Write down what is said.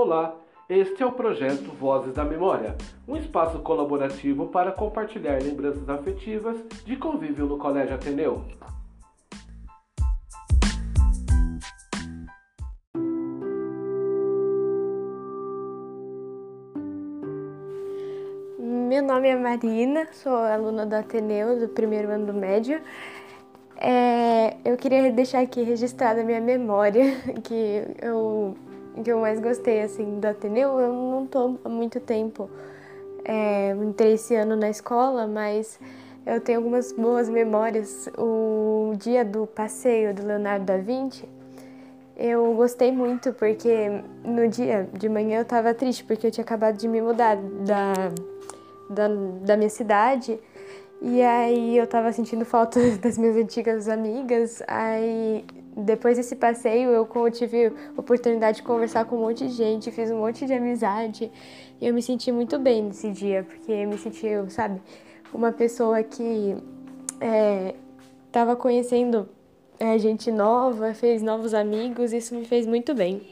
Olá, este é o projeto Vozes da Memória, um espaço colaborativo para compartilhar lembranças afetivas de convívio no Colégio Ateneu. Meu nome é Marina, sou aluna do Ateneu do primeiro ano do médio. É, eu queria deixar aqui registrada a minha memória, que eu, que eu mais gostei assim, do Ateneu. Eu não estou há muito tempo, é, entrei esse ano na escola, mas eu tenho algumas boas memórias. O dia do passeio do Leonardo da Vinci, eu gostei muito porque no dia de manhã eu estava triste porque eu tinha acabado de me mudar da, da, da minha cidade e aí eu tava sentindo falta das minhas antigas amigas. Aí depois desse passeio eu tive oportunidade de conversar com um monte de gente, fiz um monte de amizade. E eu me senti muito bem nesse dia, porque eu me senti, sabe, uma pessoa que é, tava conhecendo é, gente nova, fez novos amigos, isso me fez muito bem.